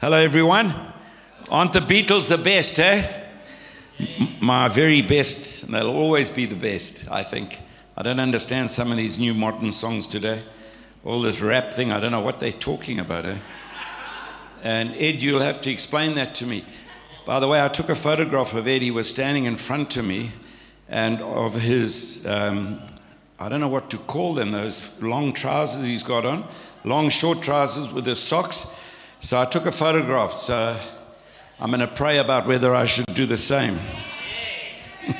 Hello, everyone. Aren't the Beatles the best, eh? My very best. and They'll always be the best, I think. I don't understand some of these new modern songs today. All this rap thing, I don't know what they're talking about, eh? And Ed, you'll have to explain that to me. By the way, I took a photograph of Ed. He was standing in front of me and of his, um, I don't know what to call them, those long trousers he's got on, long, short trousers with his socks. So I took a photograph. So I'm going to pray about whether I should do the same.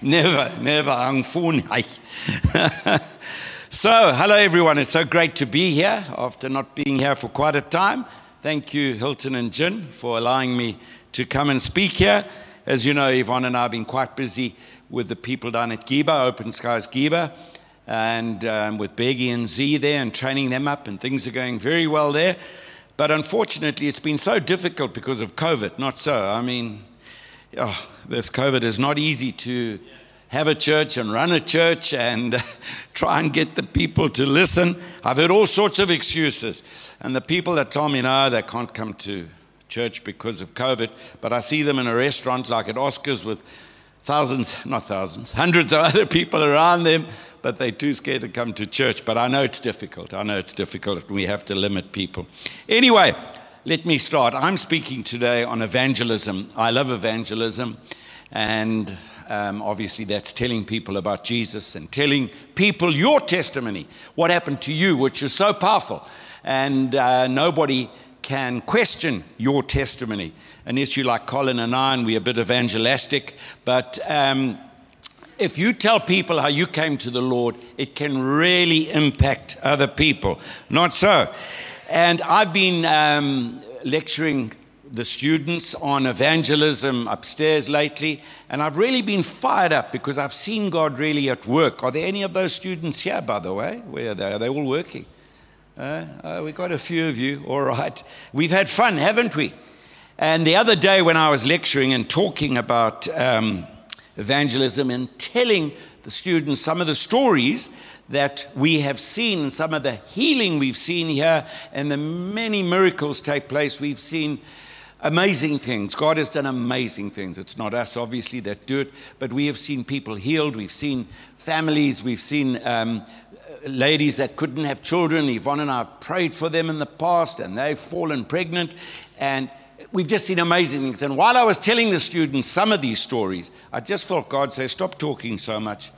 never, never. so, hello everyone. It's so great to be here after not being here for quite a time. Thank you, Hilton and Jin, for allowing me to come and speak here. As you know, Yvonne and I have been quite busy with the people down at Giba, Open Skies Giba, and um, with Beggy and Z there and training them up, and things are going very well there. But unfortunately, it's been so difficult because of COVID. Not so. I mean, oh, this COVID is not easy to have a church and run a church and try and get the people to listen. I've heard all sorts of excuses. And the people that tell me, no, they can't come to church because of COVID, but I see them in a restaurant like at Oscars with thousands, not thousands, hundreds of other people around them, but they're too scared to come to church. But I know it's difficult. I know it's difficult. We have to limit people. Anyway, let me start. I'm speaking today on evangelism. I love evangelism. And um, obviously, that's telling people about Jesus and telling people your testimony, what happened to you, which is so powerful. And uh, nobody can question your testimony. An issue like Colin and I, and we're a bit evangelistic, but um, if you tell people how you came to the Lord, it can really impact other people. Not so. And I've been um, lecturing the students on evangelism upstairs lately, and I've really been fired up because I've seen God really at work. Are there any of those students here, by the way? Where are they? Are they all working? Uh, uh, we've got a few of you, all right. We've had fun, haven't we? And the other day, when I was lecturing and talking about um, evangelism and telling the students some of the stories that we have seen, some of the healing we've seen here, and the many miracles take place, we've seen amazing things. God has done amazing things. It's not us, obviously, that do it, but we have seen people healed. We've seen families. We've seen um, ladies that couldn't have children. Yvonne and I have prayed for them in the past, and they've fallen pregnant. And we've just seen amazing things. And while I was telling the students some of these stories, I just felt God say, Stop talking so much.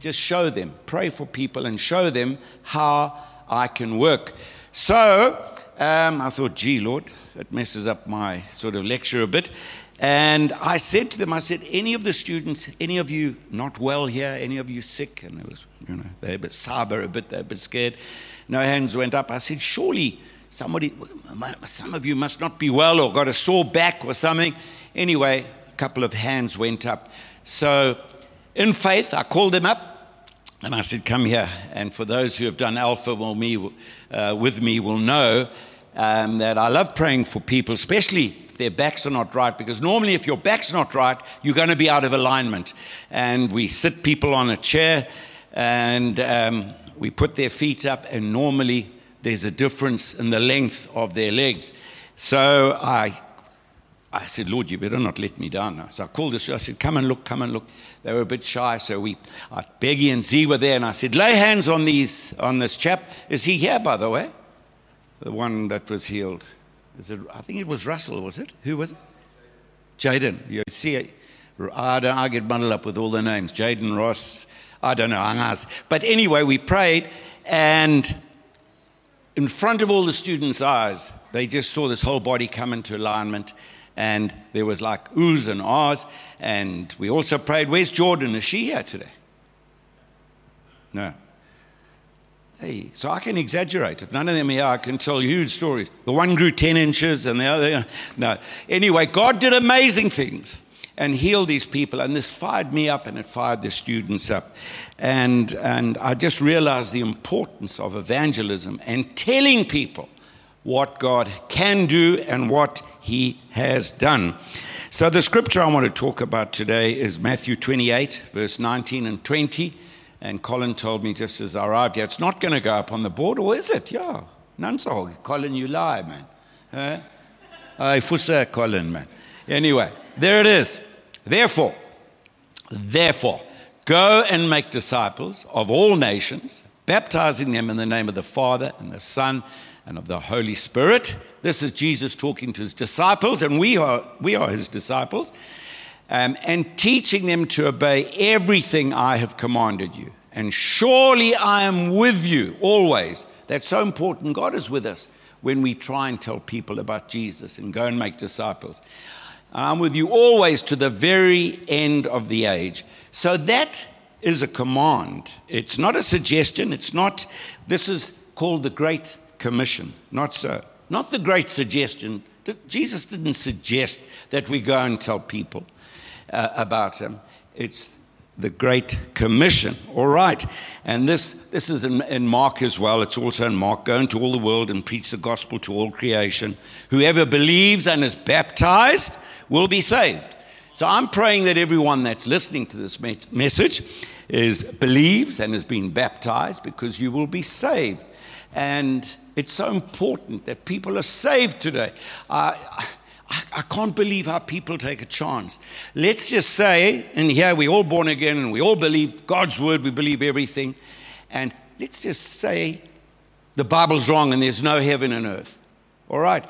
Just show them, pray for people, and show them how I can work. So um, I thought, gee, Lord, that messes up my sort of lecture a bit. And I said to them, I said, any of the students, any of you not well here, any of you sick? And it was, you know, they're a bit sober, a bit, they're a bit scared. No hands went up. I said, surely somebody, some of you must not be well or got a sore back or something. Anyway, a couple of hands went up. So in faith, I called them up and I said, come here. And for those who have done Alpha well, me, uh, with me will know um, that I love praying for people, especially if their backs are not right, because normally if your back's not right, you're going to be out of alignment. And we sit people on a chair and um, we put their feet up, and normally there's a difference in the length of their legs. So I, I said, Lord, you better not let me down. So I called this, I said, come and look, come and look. They were a bit shy, so we, uh, Beggy and Z were there, and I said, lay hands on, these, on this chap. Is he here, by the way? The one that was healed. Is it, I think it was Russell, was it? Who was it? Jaden. You see, I, don't, I get muddled up with all the names. Jaden, Ross, I don't know. But anyway, we prayed, and in front of all the students' eyes, they just saw this whole body come into alignment, and there was like oohs and ahs. And we also prayed, Where's Jordan? Is she here today? No. Hey, so I can exaggerate. If none of them are here, I can tell huge stories. The one grew 10 inches and the other, no. Anyway, God did amazing things and heal these people. And this fired me up and it fired the students up. And, and I just realized the importance of evangelism and telling people what God can do and what He has done. So, the scripture I want to talk about today is Matthew 28, verse 19 and 20. And Colin told me just as I arrived here, it's not going to go up on the board, or is it? Yeah. None so. Colin, you lie, man. Huh? I fussa Colin, man. Anyway, there it is. Therefore, therefore, go and make disciples of all nations, baptizing them in the name of the Father and the Son and of the Holy Spirit. This is Jesus talking to his disciples, and we are, we are his disciples, um, and teaching them to obey everything I have commanded you. And surely I am with you always. That's so important. God is with us when we try and tell people about Jesus and go and make disciples. I'm with you always to the very end of the age. So that is a command. It's not a suggestion. It's not, this is called the Great Commission. Not so. Not the great suggestion. Jesus didn't suggest that we go and tell people uh, about him. It's the Great Commission. All right. And this, this is in, in, Mark as well. It's also in Mark. Go into all the world and preach the gospel to all creation. Whoever believes and is baptized will be saved. So I'm praying that everyone that's listening to this me- message is believes and has been baptized because you will be saved. And it's so important that people are saved today. Uh, I, I, can't believe how people take a chance. Let's just say, and here we're all born again and we all believe God's word, we believe everything. And let's just say the Bible's wrong and there's no heaven and earth. All right.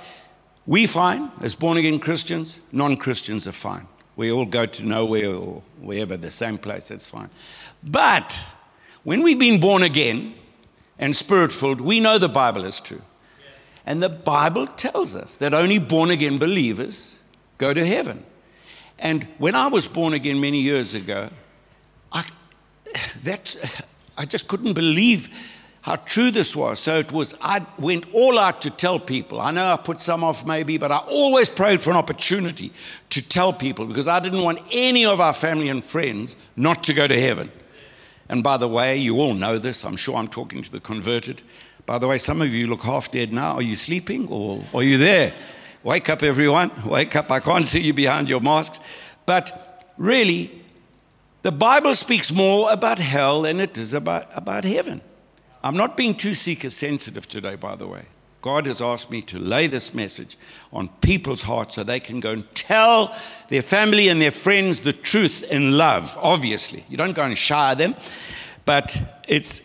We fine as born again Christians, non Christians are fine. We all go to nowhere or wherever, the same place, that's fine. But when we've been born again, and spirit filled, we know the Bible is true. And the Bible tells us that only born again believers go to heaven. And when I was born again many years ago, I, that's, I just couldn't believe how true this was. So it was, I went all out to tell people. I know I put some off maybe, but I always prayed for an opportunity to tell people because I didn't want any of our family and friends not to go to heaven. And by the way, you all know this. I'm sure I'm talking to the converted. By the way, some of you look half dead now. Are you sleeping or are you there? Wake up, everyone. Wake up. I can't see you behind your masks. But really, the Bible speaks more about hell than it does about, about heaven. I'm not being too seeker sensitive today, by the way. God has asked me to lay this message on people's hearts so they can go and tell their family and their friends the truth in love, obviously. You don't go and shower them, but it's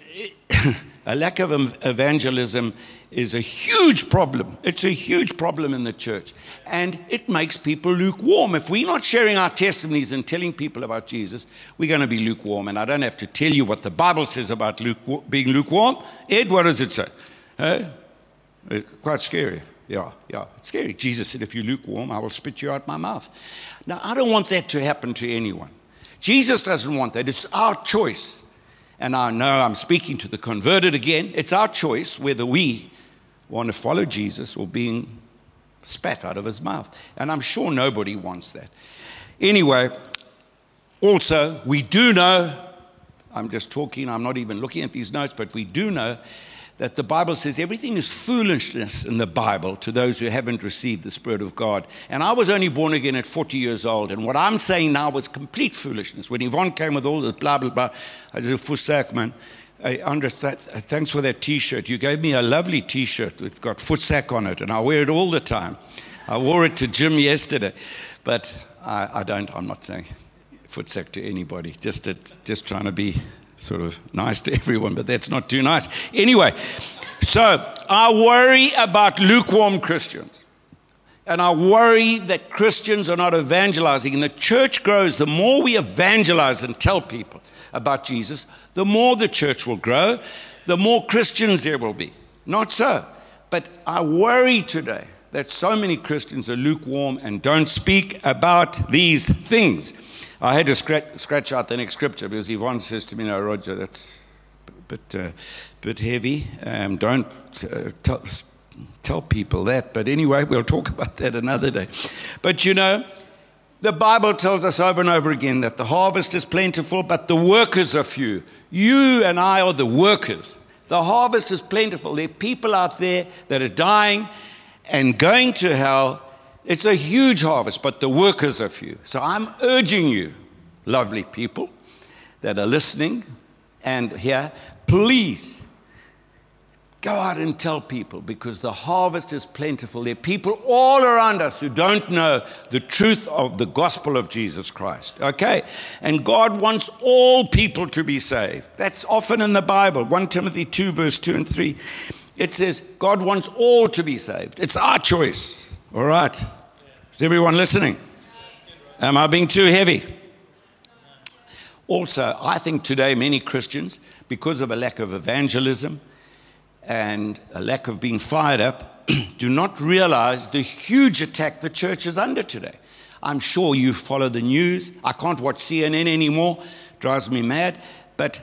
a lack of evangelism is a huge problem. It's a huge problem in the church. And it makes people lukewarm. If we're not sharing our testimonies and telling people about Jesus, we're going to be lukewarm. And I don't have to tell you what the Bible says about being lukewarm. Ed, what does it say? Uh, quite scary. Yeah, yeah, it's scary. Jesus said, If you're lukewarm, I will spit you out of my mouth. Now, I don't want that to happen to anyone. Jesus doesn't want that. It's our choice. And I know I'm speaking to the converted again. It's our choice whether we want to follow Jesus or being spat out of his mouth. And I'm sure nobody wants that. Anyway, also, we do know, I'm just talking, I'm not even looking at these notes, but we do know that the Bible says everything is foolishness in the Bible to those who haven't received the Spirit of God. And I was only born again at 40 years old. And what I'm saying now was complete foolishness. When Yvonne came with all this blah, blah, blah, I said, man. I understand. Thanks for that t shirt. You gave me a lovely t shirt with got Futsak on it, and I wear it all the time. I wore it to gym yesterday, but I, I don't, I'm not saying Futsak to anybody, just, just trying to be sort of nice to everyone, but that's not too nice. Anyway, so I worry about lukewarm Christians. And I worry that Christians are not evangelizing. And the church grows, the more we evangelize and tell people about Jesus, the more the church will grow, the more Christians there will be. Not so. But I worry today that so many Christians are lukewarm and don't speak about these things. I had to scratch, scratch out the next scripture because Yvonne says to me, No, Roger, that's a bit, uh, bit heavy. Um, don't uh, tell, tell people that. But anyway, we'll talk about that another day. But you know, the Bible tells us over and over again that the harvest is plentiful, but the workers are few. You and I are the workers. The harvest is plentiful. There are people out there that are dying and going to hell it's a huge harvest, but the workers are few. So I'm urging you, lovely people that are listening and here, please Go out and tell people because the harvest is plentiful. There are people all around us who don't know the truth of the gospel of Jesus Christ. Okay? And God wants all people to be saved. That's often in the Bible. 1 Timothy 2, verse 2 and 3. It says, God wants all to be saved. It's our choice. All right? Is everyone listening? Am I being too heavy? Also, I think today many Christians, because of a lack of evangelism, and a lack of being fired up do not realize the huge attack the church is under today. I'm sure you follow the news. I can't watch CNN anymore, drives me mad. But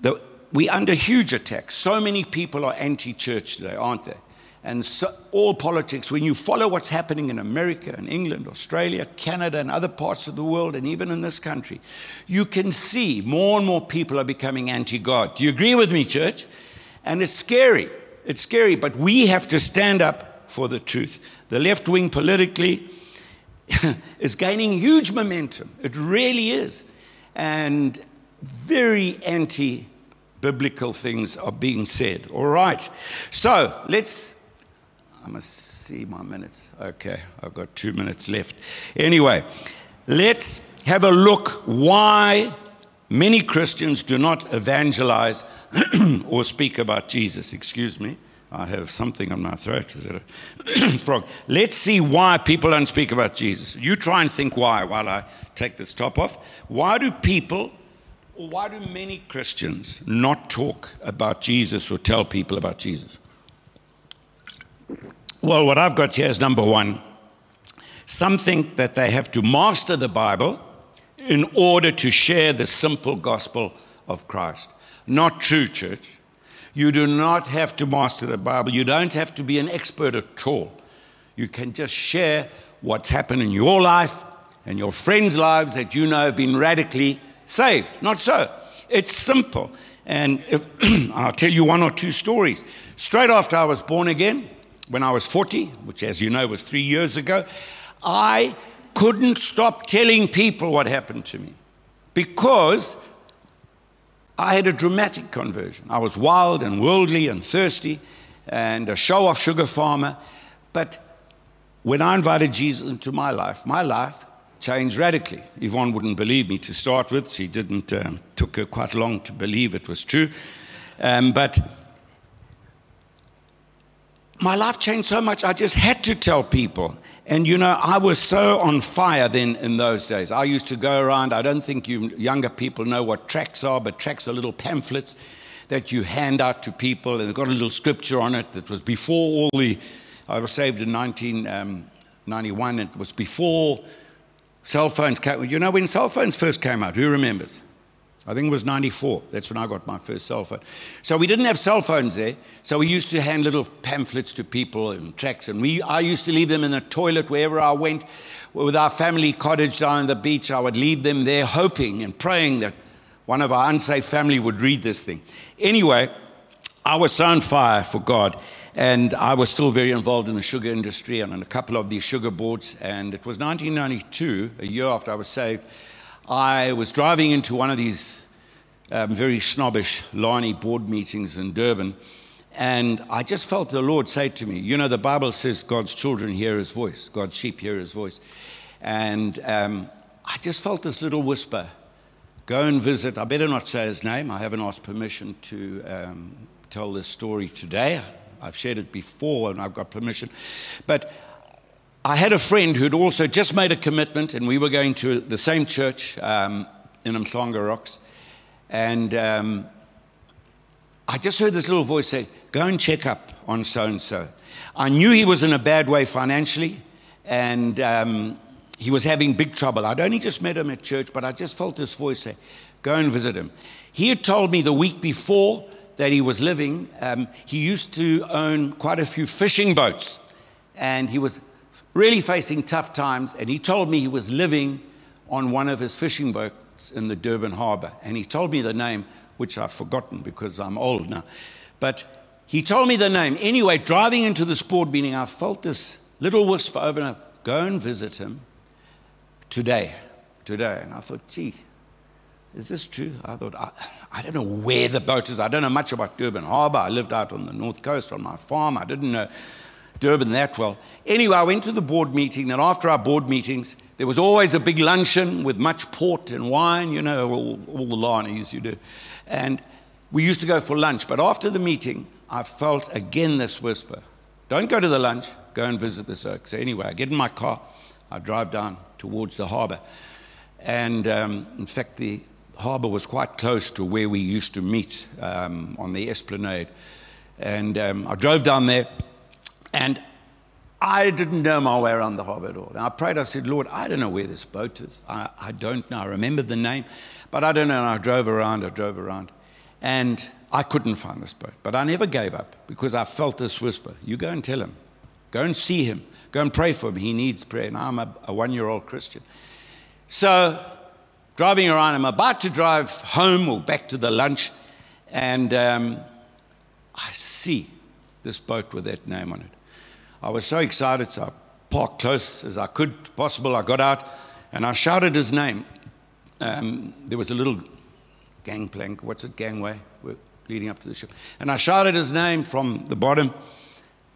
the, we're under huge attack. So many people are anti church today, aren't they? And so, all politics, when you follow what's happening in America and England, Australia, Canada, and other parts of the world, and even in this country, you can see more and more people are becoming anti God. Do you agree with me, church? And it's scary. It's scary, but we have to stand up for the truth. The left wing politically is gaining huge momentum. It really is. And very anti biblical things are being said. All right. So let's. I must see my minutes. Okay, I've got two minutes left. Anyway, let's have a look why many Christians do not evangelize or speak about Jesus. Excuse me. I have something on my throat. Is it a frog? Let's see why people don't speak about Jesus. You try and think why while I take this top off. Why do people, or why do many Christians not talk about Jesus or tell people about Jesus? Well, what I've got here is number one. Some think that they have to master the Bible in order to share the simple gospel of Christ. Not true, church. You do not have to master the Bible. You don't have to be an expert at all. You can just share what's happened in your life and your friends' lives that you know have been radically saved. Not so. It's simple. And if, I'll tell you one or two stories. Straight after I was born again, when I was 40, which, as you know, was three years ago, I couldn't stop telling people what happened to me because I had a dramatic conversion. I was wild and worldly and thirsty and a show off sugar farmer. But when I invited Jesus into my life, my life changed radically. Yvonne wouldn't believe me to start with. She didn't, um, took her quite long to believe it was true. Um, but my life changed so much, I just had to tell people. And you know, I was so on fire then in those days. I used to go around, I don't think you younger people know what tracts are, but tracts are little pamphlets that you hand out to people, and they've got a little scripture on it that was before all the. I was saved in 1991, um, it was before cell phones came. You know, when cell phones first came out, who remembers? I think it was 94. That's when I got my first cell phone. So we didn't have cell phones there. So we used to hand little pamphlets to people and tracts. And we, I used to leave them in the toilet wherever I went. With our family cottage down on the beach, I would leave them there hoping and praying that one of our unsafe family would read this thing. Anyway, I was so on fire for God. And I was still very involved in the sugar industry and on a couple of these sugar boards. And it was 1992, a year after I was saved I was driving into one of these um, very snobbish Lani board meetings in Durban, and I just felt the Lord say to me, You know, the Bible says God's children hear his voice, God's sheep hear his voice. And um, I just felt this little whisper go and visit. I better not say his name, I haven't asked permission to um, tell this story today. I've shared it before and I've got permission. But I had a friend who'd also just made a commitment, and we were going to the same church um, in Umhlanga Rocks. And um, I just heard this little voice say, Go and check up on so and so. I knew he was in a bad way financially, and um, he was having big trouble. I'd only just met him at church, but I just felt this voice say, Go and visit him. He had told me the week before that he was living, um, he used to own quite a few fishing boats, and he was really facing tough times, and he told me he was living on one of his fishing boats in the Durban harbor. And he told me the name, which I've forgotten because I'm old now. But he told me the name. Anyway, driving into this board meeting, I felt this little whisper over and go and visit him today. Today. And I thought, gee, is this true? I thought, I, I don't know where the boat is. I don't know much about Durban Harbour. I lived out on the north coast on my farm. I didn't know Durban that well. Anyway, I went to the board meeting, and after our board meetings, there was always a big luncheon with much port and wine, you know, all, all the Lanies you do. And we used to go for lunch. But after the meeting, I felt again this whisper don't go to the lunch, go and visit the circus. So anyway, I get in my car, I drive down towards the harbour. And um, in fact, the harbour was quite close to where we used to meet um, on the esplanade. And um, I drove down there, and I didn't know my way around the harbour at all. And I prayed, I said, Lord, I don't know where this boat is. I, I don't know. I remember the name, but I don't know. And I drove around, I drove around. And I couldn't find this boat. But I never gave up because I felt this whisper You go and tell him, go and see him, go and pray for him. He needs prayer. And I'm a, a one year old Christian. So, driving around, I'm about to drive home or back to the lunch, and um, I see this boat with that name on it. I was so excited, so I parked close as I could possible. I got out and I shouted his name. Um, there was a little gangplank, what's it, gangway, leading up to the ship. And I shouted his name from the bottom,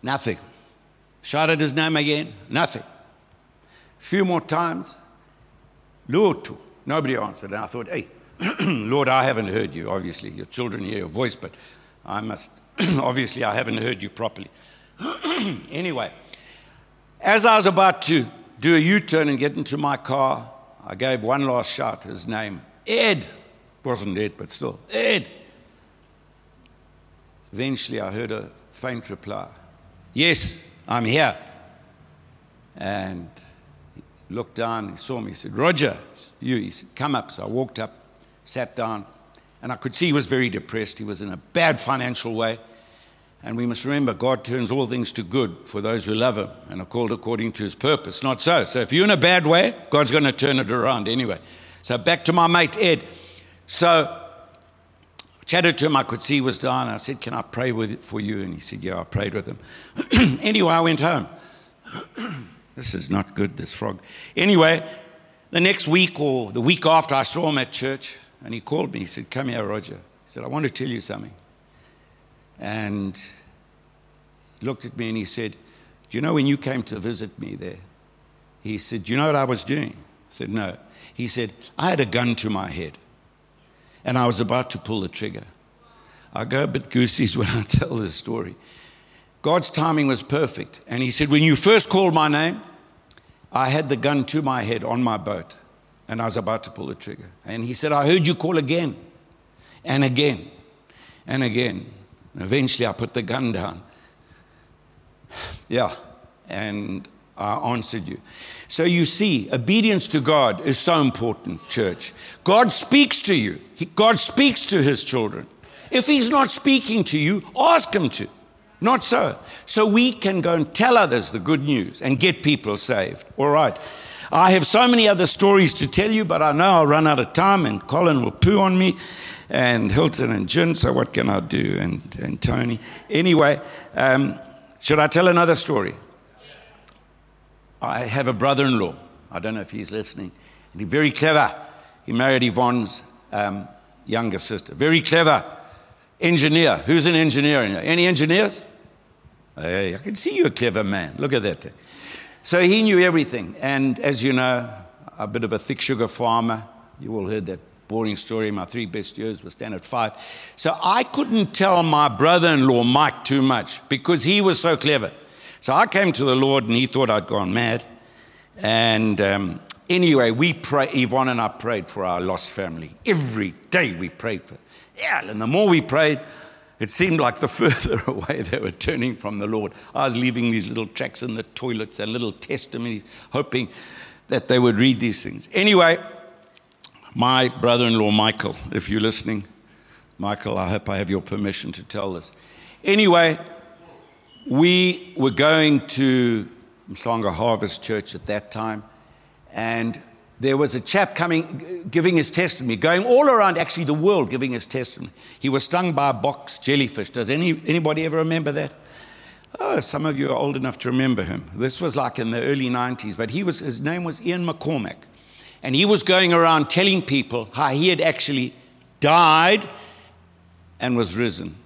nothing. Shouted his name again, nothing. A few more times, Lord, nobody answered. And I thought, hey, Lord, I haven't heard you. Obviously, your children hear your voice, but I must, obviously, I haven't heard you properly. anyway, as I was about to do a U turn and get into my car, I gave one last shout, his name, Ed. Wasn't Ed, but still, Ed. Eventually, I heard a faint reply Yes, I'm here. And he looked down, he saw me, he said, Roger, you. He said, Come up. So I walked up, sat down, and I could see he was very depressed. He was in a bad financial way. And we must remember God turns all things to good for those who love Him and are called according to His purpose. Not so. So if you're in a bad way, God's going to turn it around anyway. So back to my mate Ed. So I chatted to him. I could see he was dying. I said, Can I pray with, for you? And he said, Yeah, I prayed with him. anyway, I went home. this is not good, this frog. Anyway, the next week or the week after, I saw him at church and he called me. He said, Come here, Roger. He said, I want to tell you something. And looked at me and he said, Do you know when you came to visit me there? He said, Do you know what I was doing? I said, No. He said, I had a gun to my head and I was about to pull the trigger. I go a bit goosies when I tell this story. God's timing was perfect. And he said, When you first called my name, I had the gun to my head on my boat and I was about to pull the trigger. And he said, I heard you call again and again and again. And eventually I put the gun down. Yeah, and I answered you. So you see, obedience to God is so important, church. God speaks to you, God speaks to his children. If he's not speaking to you, ask him to. Not so. So we can go and tell others the good news and get people saved. All right. I have so many other stories to tell you, but I know I'll run out of time and Colin will poo on me and Hilton and Jin, so what can I do? And, and Tony. Anyway, um, should I tell another story? I have a brother in law. I don't know if he's listening. And he's very clever. He married Yvonne's um, younger sister. Very clever. Engineer. Who's an engineer? Any engineers? Hey, I can see you're a clever man. Look at that. So he knew everything. And as you know, a bit of a thick sugar farmer. You all heard that boring story. My three best years were Standard Five. So I couldn't tell my brother in law, Mike, too much because he was so clever. So I came to the Lord and he thought I'd gone mad. And um, anyway, we pray, Yvonne and I prayed for our lost family. Every day we prayed for Yeah, and the more we prayed, it seemed like the further away they were turning from the Lord. I was leaving these little tracks in the toilets and little testimonies, hoping that they would read these things. Anyway, my brother in law, Michael, if you're listening, Michael, I hope I have your permission to tell this. Anyway, we were going to Mhlanga Harvest Church at that time, and there was a chap coming, giving his testimony, going all around actually the world giving his testimony. He was stung by a box jellyfish. Does any, anybody ever remember that? Oh, some of you are old enough to remember him. This was like in the early 90s, but he was, his name was Ian McCormack. And he was going around telling people how he had actually died and was risen.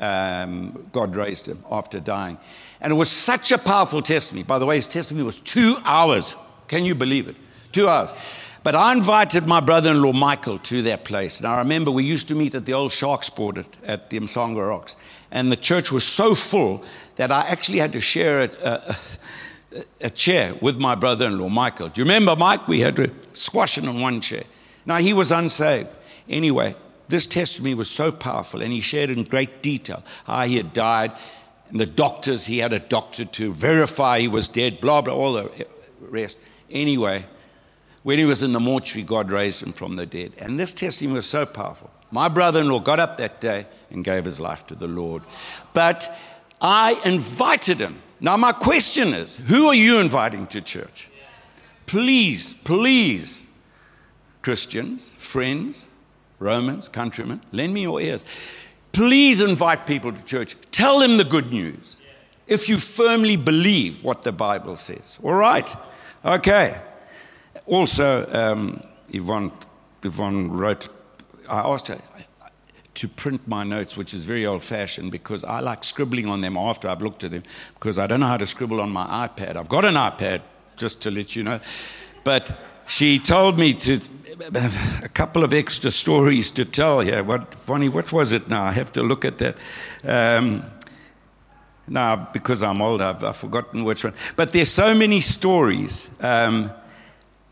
Um, God raised him after dying. And it was such a powerful testimony. By the way, his testimony was two hours. Can you believe it? Two hours. But I invited my brother in law, Michael, to that place. And I remember we used to meet at the old Sharksport at, at the Mhlanga Rocks. And the church was so full that I actually had to share a, a chair with my brother in law, Michael. Do you remember, Mike? We had to squash him in one chair. Now, he was unsaved. Anyway, this testimony was so powerful, and he shared in great detail how he had died, and the doctors, he had a doctor to verify he was dead, blah, blah, all the rest. Anyway, when he was in the mortuary, God raised him from the dead. And this testimony was so powerful. My brother in law got up that day and gave his life to the Lord. But I invited him. Now, my question is who are you inviting to church? Please, please, Christians, friends, Romans, countrymen, lend me your ears. Please invite people to church. Tell them the good news if you firmly believe what the Bible says. All right? Okay. Also, um, Yvonne, Yvonne wrote, I asked her to print my notes, which is very old fashioned because I like scribbling on them after I've looked at them because I don't know how to scribble on my iPad. I've got an iPad, just to let you know. But she told me to a couple of extra stories to tell here. What funny? What was it? Now I have to look at that. Um, now, because I'm old, I've, I've, forgotten which one. But there's so many stories. Um,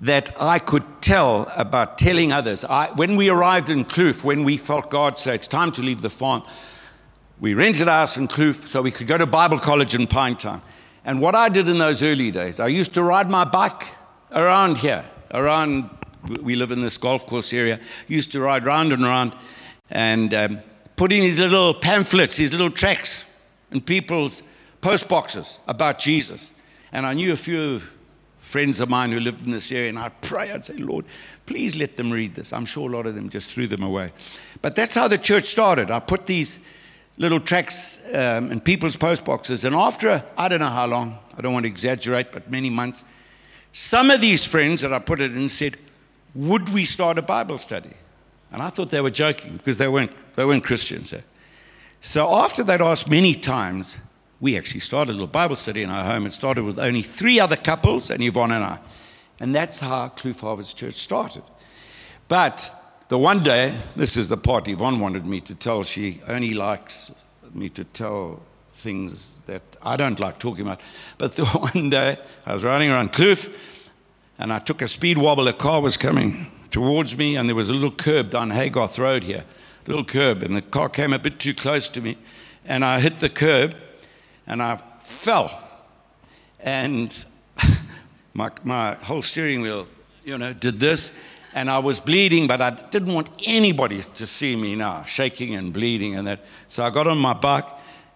that I could tell about telling others. I, when we arrived in Kloof, when we felt God say it's time to leave the farm, we rented a house in Kloof so we could go to Bible college in Pinetown. And what I did in those early days, I used to ride my bike around here, around, we live in this golf course area, used to ride round and round and um, putting these little pamphlets, these little tracts in people's post boxes about Jesus. And I knew a few friends of mine who lived in this area, and I'd pray, I'd say, Lord, please let them read this. I'm sure a lot of them just threw them away. But that's how the church started. I put these little tracts um, in people's post boxes, and after, I don't know how long, I don't want to exaggerate, but many months, some of these friends that I put it in said, Would we start a Bible study? And I thought they were joking because they weren't, they weren't Christians. Eh? So after they'd asked many times, we actually started a little Bible study in our home. It started with only three other couples and Yvonne and I. And that's how Kloof Harvest Church started. But the one day, this is the part Yvonne wanted me to tell. She only likes me to tell things that I don't like talking about. But the one day, I was riding around Kloof and I took a speed wobble. A car was coming towards me, and there was a little curb down Haygarth Road here, a little curb, and the car came a bit too close to me, and I hit the curb and I fell. And my, my whole steering wheel, you know, did this. And I was bleeding, but I didn't want anybody to see me now, shaking and bleeding and that. So I got on my bike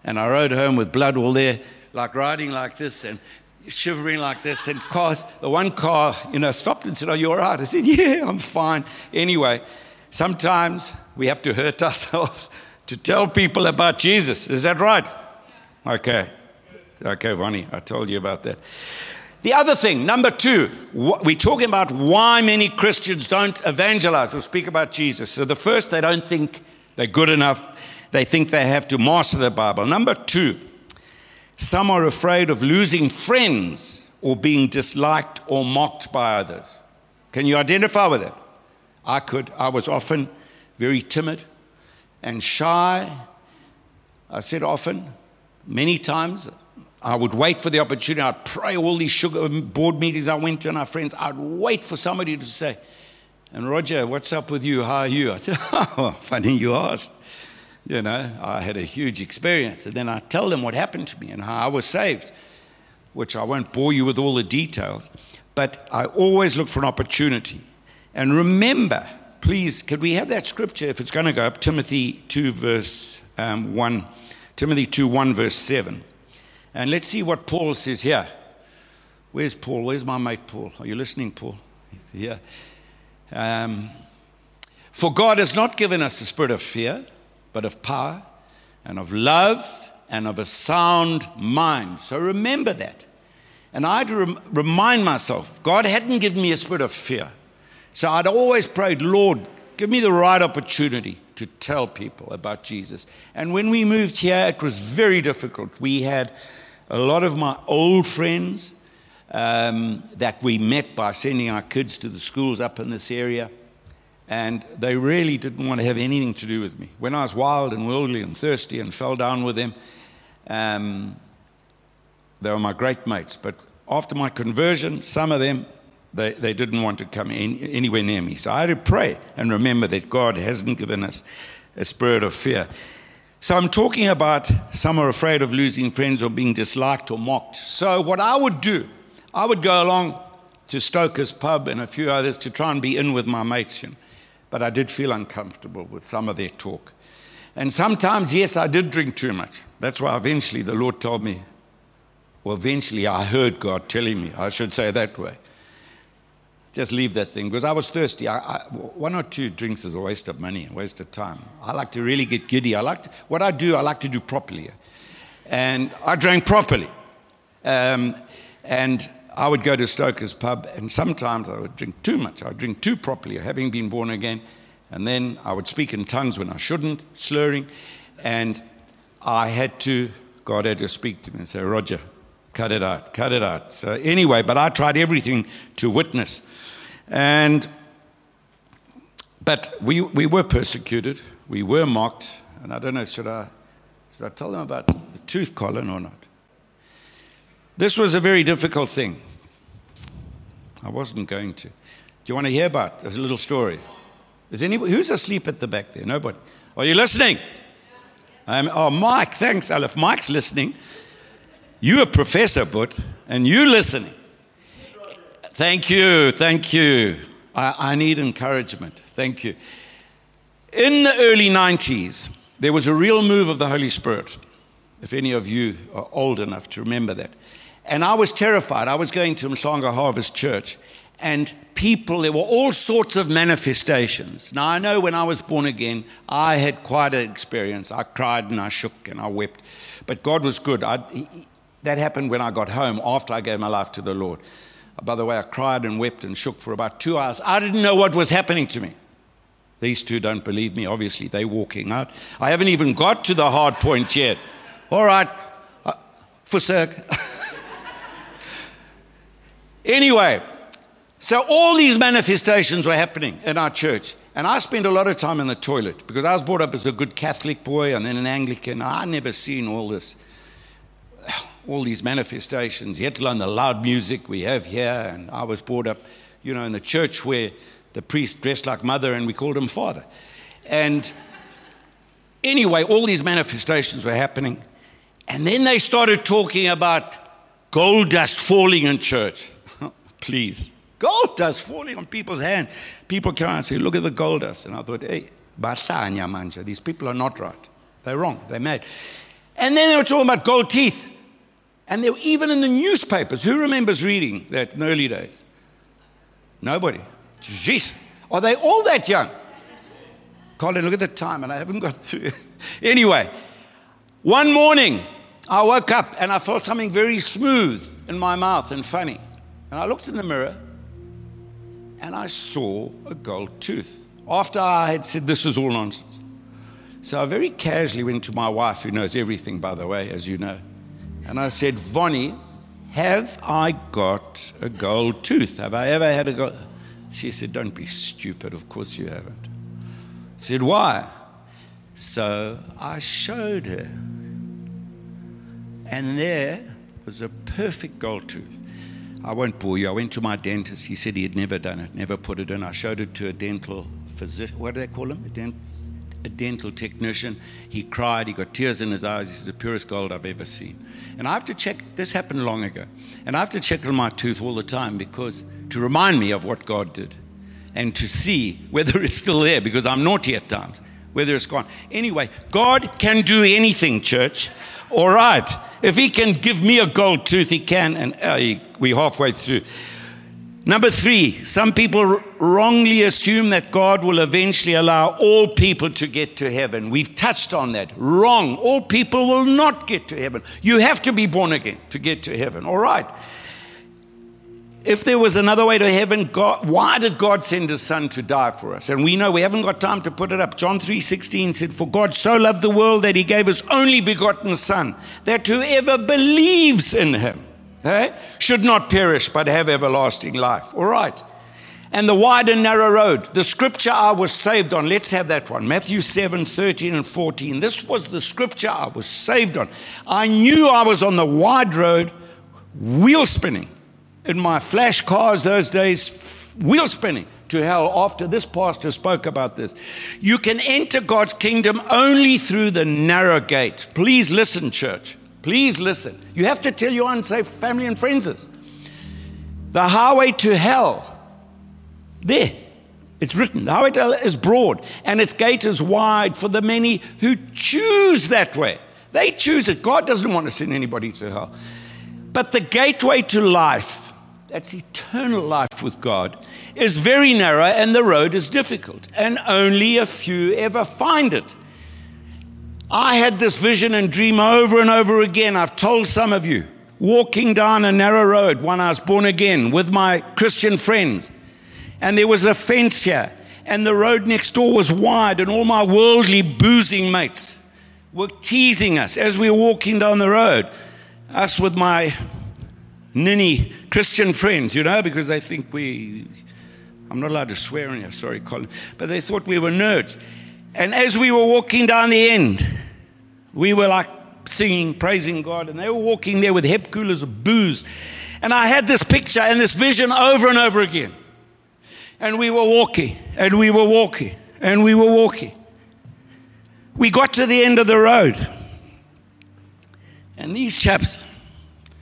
and I rode home with blood all there, like riding like this and shivering like this. And cars, the one car, you know, stopped and said, Are you all right? I said, Yeah, I'm fine. Anyway, sometimes we have to hurt ourselves to tell people about Jesus. Is that right? Okay. Okay, Vonnie, I told you about that. The other thing, number two, we're talking about why many Christians don't evangelize or speak about Jesus. So the first, they don't think they're good enough. They think they have to master the Bible. Number two, some are afraid of losing friends or being disliked or mocked by others. Can you identify with that? I could. I was often very timid and shy. I said often, Many times I would wait for the opportunity. I'd pray all these sugar board meetings I went to and our friends. I'd wait for somebody to say, and Roger, what's up with you? How are you? I said, oh, funny you asked. You know, I had a huge experience. And then I tell them what happened to me and how I was saved, which I won't bore you with all the details. But I always look for an opportunity. And remember, please, could we have that scripture if it's going to go up? Timothy 2, verse um, 1. Timothy 2 1, verse 7. And let's see what Paul says here. Where's Paul? Where's my mate Paul? Are you listening, Paul? Yeah. Um, For God has not given us a spirit of fear, but of power and of love and of a sound mind. So remember that. And I had to rem- remind myself God hadn't given me a spirit of fear. So I'd always prayed, Lord, give me the right opportunity to tell people about Jesus. And when we moved here, it was very difficult. We had a lot of my old friends um, that we met by sending our kids to the schools up in this area. And they really didn't want to have anything to do with me. When I was wild and worldly and thirsty and fell down with them, um, they were my great mates. But after my conversion, some of them, they, they didn't want to come anywhere near me. So I had to pray and remember that God hasn't given us a spirit of fear. So I'm talking about some are afraid of losing friends or being disliked or mocked. So what I would do, I would go along to Stoker's pub and a few others to try and be in with my mates. But I did feel uncomfortable with some of their talk. And sometimes, yes, I did drink too much. That's why eventually the Lord told me, well, eventually I heard God telling me, I should say that way. Just leave that thing because I was thirsty. I, I, one or two drinks is a waste of money, a waste of time. I like to really get giddy. I like to, what I do, I like to do properly. And I drank properly. Um, and I would go to Stoker's pub, and sometimes I would drink too much. I would drink too properly, having been born again. And then I would speak in tongues when I shouldn't, slurring. And I had to, God had to speak to me and say, Roger, cut it out, cut it out. So, anyway, but I tried everything to witness. And, but we, we were persecuted, we were mocked, and I don't know, should I, should I tell them about the tooth collar or not? This was a very difficult thing. I wasn't going to. Do you want to hear about? There's a little story. Is anybody who's asleep at the back there? Nobody. Are you listening? Oh, Mike, thanks, Aleph. Mike's listening. You a professor, but and you listening. Thank you, thank you. I, I need encouragement. Thank you. In the early 90s, there was a real move of the Holy Spirit. If any of you are old enough to remember that. And I was terrified. I was going to Mhlanga Harvest Church, and people, there were all sorts of manifestations. Now, I know when I was born again, I had quite an experience. I cried and I shook and I wept. But God was good. I, that happened when I got home after I gave my life to the Lord. By the way, I cried and wept and shook for about two hours. I didn't know what was happening to me. These two don't believe me, obviously. They're walking out. I haven't even got to the hard point yet. All right, uh, sec. anyway, so all these manifestations were happening in our church. And I spent a lot of time in the toilet because I was brought up as a good Catholic boy and then an Anglican. I never seen all this all these manifestations, yet alone the loud music we have here. And I was brought up, you know, in the church where the priest dressed like mother and we called him father. And anyway, all these manifestations were happening. And then they started talking about gold dust falling in church. Please. Gold dust falling on people's hands. People come and say, Look at the gold dust. And I thought, Hey, manja. These people are not right. They're wrong. They're mad. And then they were talking about gold teeth. And they were even in the newspapers. Who remembers reading that in the early days? Nobody. Jeez. Are they all that young? Colin, look at the time, and I haven't got through. anyway, one morning, I woke up and I felt something very smooth in my mouth and funny. And I looked in the mirror and I saw a gold tooth. After I had said, This is all nonsense. So I very casually went to my wife, who knows everything, by the way, as you know. And I said, Vonnie, have I got a gold tooth? Have I ever had a gold? She said, Don't be stupid. Of course you haven't. I said, Why? So I showed her. And there was a perfect gold tooth. I won't bore you. I went to my dentist. He said he had never done it, never put it in. I showed it to a dental physician. What do they call him? A dent- a dental technician. He cried, he got tears in his eyes. He's the purest gold I've ever seen. And I have to check, this happened long ago. And I have to check on my tooth all the time because to remind me of what God did and to see whether it's still there because I'm naughty at times, whether it's gone. Anyway, God can do anything, church. All right. If He can give me a gold tooth, He can. And uh, we're halfway through. Number three, some people wrongly assume that God will eventually allow all people to get to heaven. We've touched on that. Wrong. All people will not get to heaven. You have to be born again to get to heaven. All right. if there was another way to heaven, God, why did God send his son to die for us? And we know we haven't got time to put it up. John 3:16 said, For God so loved the world that he gave his only begotten son, that whoever believes in him eh, should not perish but have everlasting life. All right. And the wide and narrow road, the scripture I was saved on. Let's have that one. Matthew 7, 13 and 14. This was the scripture I was saved on. I knew I was on the wide road, wheel spinning in my flash cars those days, wheel spinning to hell after this pastor spoke about this. You can enter God's kingdom only through the narrow gate. Please listen, church. Please listen. You have to tell your unsafe family and friends this. The highway to hell, there, it's written. The highway to hell is broad and its gate is wide for the many who choose that way. They choose it. God doesn't want to send anybody to hell. But the gateway to life, that's eternal life with God, is very narrow and the road is difficult, and only a few ever find it. I had this vision and dream over and over again. I've told some of you, walking down a narrow road when I was born again with my Christian friends, and there was a fence here, and the road next door was wide, and all my worldly boozing mates were teasing us as we were walking down the road. Us with my ninny Christian friends, you know, because they think we, I'm not allowed to swear here, sorry, Colin, but they thought we were nerds. And as we were walking down the end, we were like singing, praising God, and they were walking there with hep coolers of booze. And I had this picture and this vision over and over again. And we were walking, and we were walking, and we were walking. We got to the end of the road. And these chaps,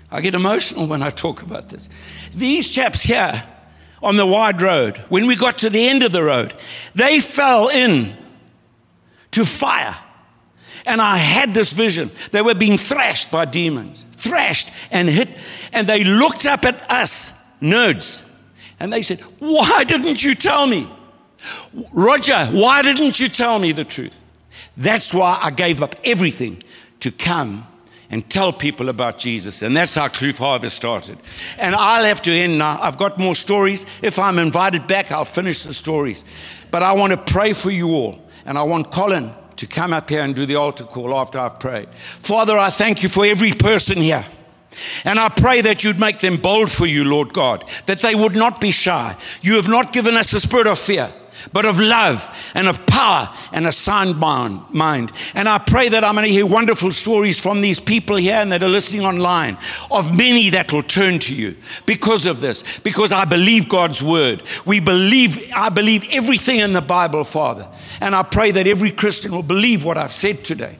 I get emotional when I talk about this. These chaps here on the wide road, when we got to the end of the road, they fell in to fire. And I had this vision. They were being thrashed by demons, thrashed and hit. And they looked up at us, nerds, and they said, Why didn't you tell me? Roger, why didn't you tell me the truth? That's why I gave up everything to come and tell people about Jesus. And that's how Kloof Harvest started. And I'll have to end now. I've got more stories. If I'm invited back, I'll finish the stories. But I want to pray for you all. And I want Colin to come up here and do the altar call after I've prayed. Father, I thank you for every person here. And I pray that you'd make them bold for you, Lord God, that they would not be shy. You have not given us a spirit of fear, but of love and of power and a sound mind. And I pray that I'm going to hear wonderful stories from these people here and that are listening online of many that will turn to you because of this, because I believe God's word. We believe, I believe everything in the Bible, Father. And I pray that every Christian will believe what I've said today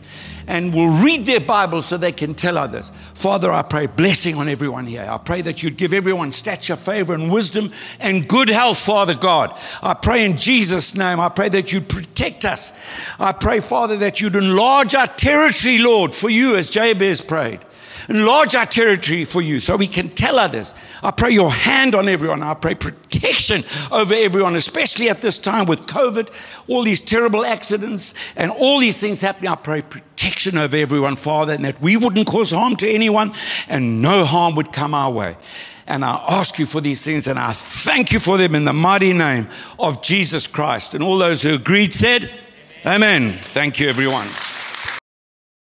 and will read their Bible so they can tell others. Father, I pray blessing on everyone here. I pray that you'd give everyone stature, favor, and wisdom and good health, Father God. I pray in Jesus' name. I pray that you'd protect us. I pray, Father, that you'd enlarge our territory, Lord, for you as Jabez prayed. Enlarge our territory for you so we can tell others. I pray your hand on everyone. I pray protection over everyone, especially at this time with COVID, all these terrible accidents, and all these things happening. I pray protection over everyone, Father, and that we wouldn't cause harm to anyone and no harm would come our way. And I ask you for these things and I thank you for them in the mighty name of Jesus Christ. And all those who agreed said, Amen. Amen. Thank you, everyone.